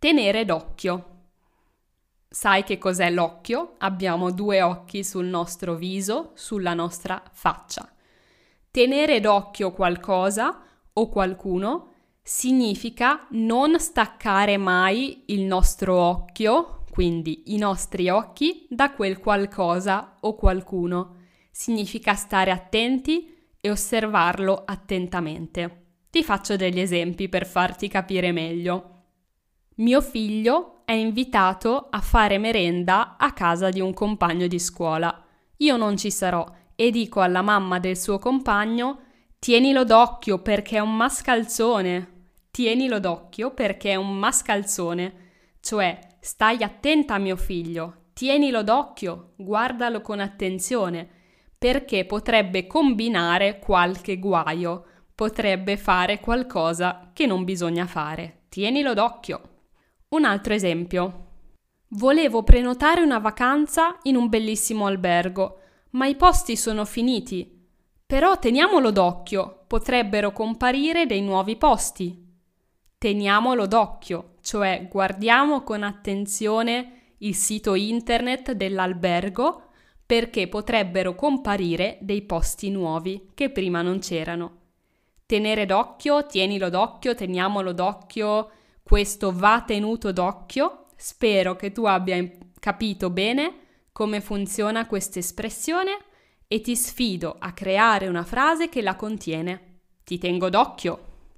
Tenere d'occhio. Sai che cos'è l'occhio? Abbiamo due occhi sul nostro viso, sulla nostra faccia. Tenere d'occhio qualcosa o qualcuno significa non staccare mai il nostro occhio, quindi i nostri occhi, da quel qualcosa o qualcuno. Significa stare attenti e osservarlo attentamente. Ti faccio degli esempi per farti capire meglio. Mio figlio è invitato a fare merenda a casa di un compagno di scuola. Io non ci sarò e dico alla mamma del suo compagno tienilo d'occhio perché è un mascalzone. Tienilo d'occhio perché è un mascalzone, cioè stai attenta a mio figlio, tienilo d'occhio, guardalo con attenzione, perché potrebbe combinare qualche guaio, potrebbe fare qualcosa che non bisogna fare. Tienilo d'occhio. Un altro esempio. Volevo prenotare una vacanza in un bellissimo albergo, ma i posti sono finiti. Però teniamolo d'occhio, potrebbero comparire dei nuovi posti. Teniamolo d'occhio, cioè guardiamo con attenzione il sito internet dell'albergo perché potrebbero comparire dei posti nuovi che prima non c'erano. Tenere d'occhio, tienilo d'occhio, teniamolo d'occhio, questo va tenuto d'occhio. Spero che tu abbia capito bene come funziona questa espressione e ti sfido a creare una frase che la contiene. Ti tengo d'occhio.